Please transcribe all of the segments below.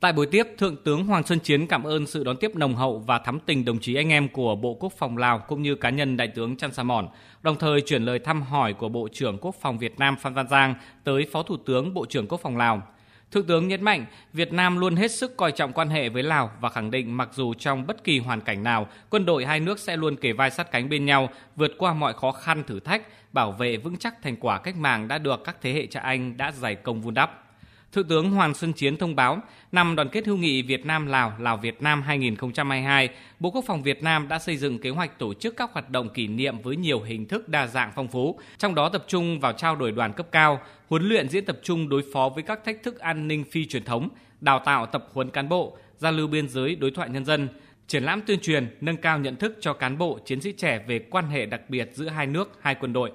Tại buổi tiếp, Thượng tướng Hoàng Xuân Chiến cảm ơn sự đón tiếp nồng hậu và thắm tình đồng chí anh em của Bộ Quốc phòng Lào cũng như cá nhân Đại tướng Chan Sa Mòn, đồng thời chuyển lời thăm hỏi của Bộ trưởng Quốc phòng Việt Nam Phan Văn Giang tới Phó Thủ tướng Bộ trưởng Quốc phòng Lào. Thượng tướng nhấn mạnh, Việt Nam luôn hết sức coi trọng quan hệ với Lào và khẳng định mặc dù trong bất kỳ hoàn cảnh nào, quân đội hai nước sẽ luôn kề vai sát cánh bên nhau, vượt qua mọi khó khăn thử thách, bảo vệ vững chắc thành quả cách mạng đã được các thế hệ cha anh đã dày công vun đắp. Thượng tướng Hoàng Xuân Chiến thông báo, năm đoàn kết hữu nghị Việt Nam Lào Lào Việt Nam 2022, Bộ Quốc phòng Việt Nam đã xây dựng kế hoạch tổ chức các hoạt động kỷ niệm với nhiều hình thức đa dạng phong phú, trong đó tập trung vào trao đổi đoàn cấp cao, huấn luyện diễn tập trung đối phó với các thách thức an ninh phi truyền thống, đào tạo tập huấn cán bộ, giao lưu biên giới đối thoại nhân dân, triển lãm tuyên truyền, nâng cao nhận thức cho cán bộ, chiến sĩ trẻ về quan hệ đặc biệt giữa hai nước, hai quân đội.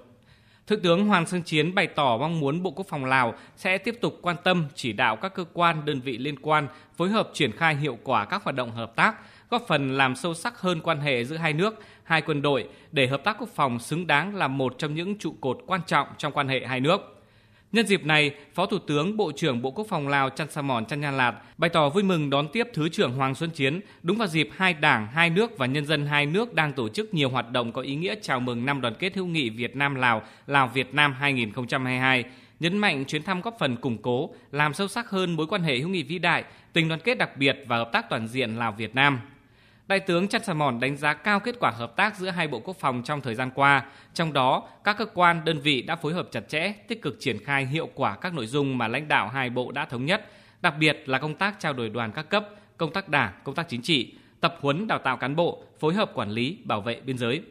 Thượng tướng Hoàng Xuân Chiến bày tỏ mong muốn Bộ Quốc phòng Lào sẽ tiếp tục quan tâm chỉ đạo các cơ quan, đơn vị liên quan phối hợp triển khai hiệu quả các hoạt động hợp tác, góp phần làm sâu sắc hơn quan hệ giữa hai nước, hai quân đội để hợp tác quốc phòng xứng đáng là một trong những trụ cột quan trọng trong quan hệ hai nước. Nhân dịp này, Phó Thủ tướng Bộ trưởng Bộ Quốc phòng Lào Chan Samon Chan Nhan Lạt bày tỏ vui mừng đón tiếp Thứ trưởng Hoàng Xuân Chiến đúng vào dịp hai đảng, hai nước và nhân dân hai nước đang tổ chức nhiều hoạt động có ý nghĩa chào mừng năm đoàn kết hữu nghị Việt Nam Lào, Lào Việt Nam 2022 nhấn mạnh chuyến thăm góp phần củng cố, làm sâu sắc hơn mối quan hệ hữu nghị vĩ đại, tình đoàn kết đặc biệt và hợp tác toàn diện Lào Việt Nam. Đại tướng Chăn Sà Mòn đánh giá cao kết quả hợp tác giữa hai bộ quốc phòng trong thời gian qua, trong đó các cơ quan, đơn vị đã phối hợp chặt chẽ, tích cực triển khai hiệu quả các nội dung mà lãnh đạo hai bộ đã thống nhất, đặc biệt là công tác trao đổi đoàn các cấp, công tác đảng, công tác chính trị, tập huấn đào tạo cán bộ, phối hợp quản lý, bảo vệ biên giới.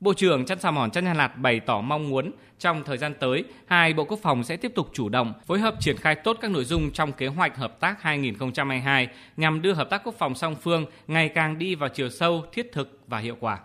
Bộ trưởng Trăn Sà Mòn Trăn Nha Lạt bày tỏ mong muốn trong thời gian tới, hai Bộ Quốc phòng sẽ tiếp tục chủ động phối hợp triển khai tốt các nội dung trong kế hoạch hợp tác 2022 nhằm đưa hợp tác quốc phòng song phương ngày càng đi vào chiều sâu, thiết thực và hiệu quả.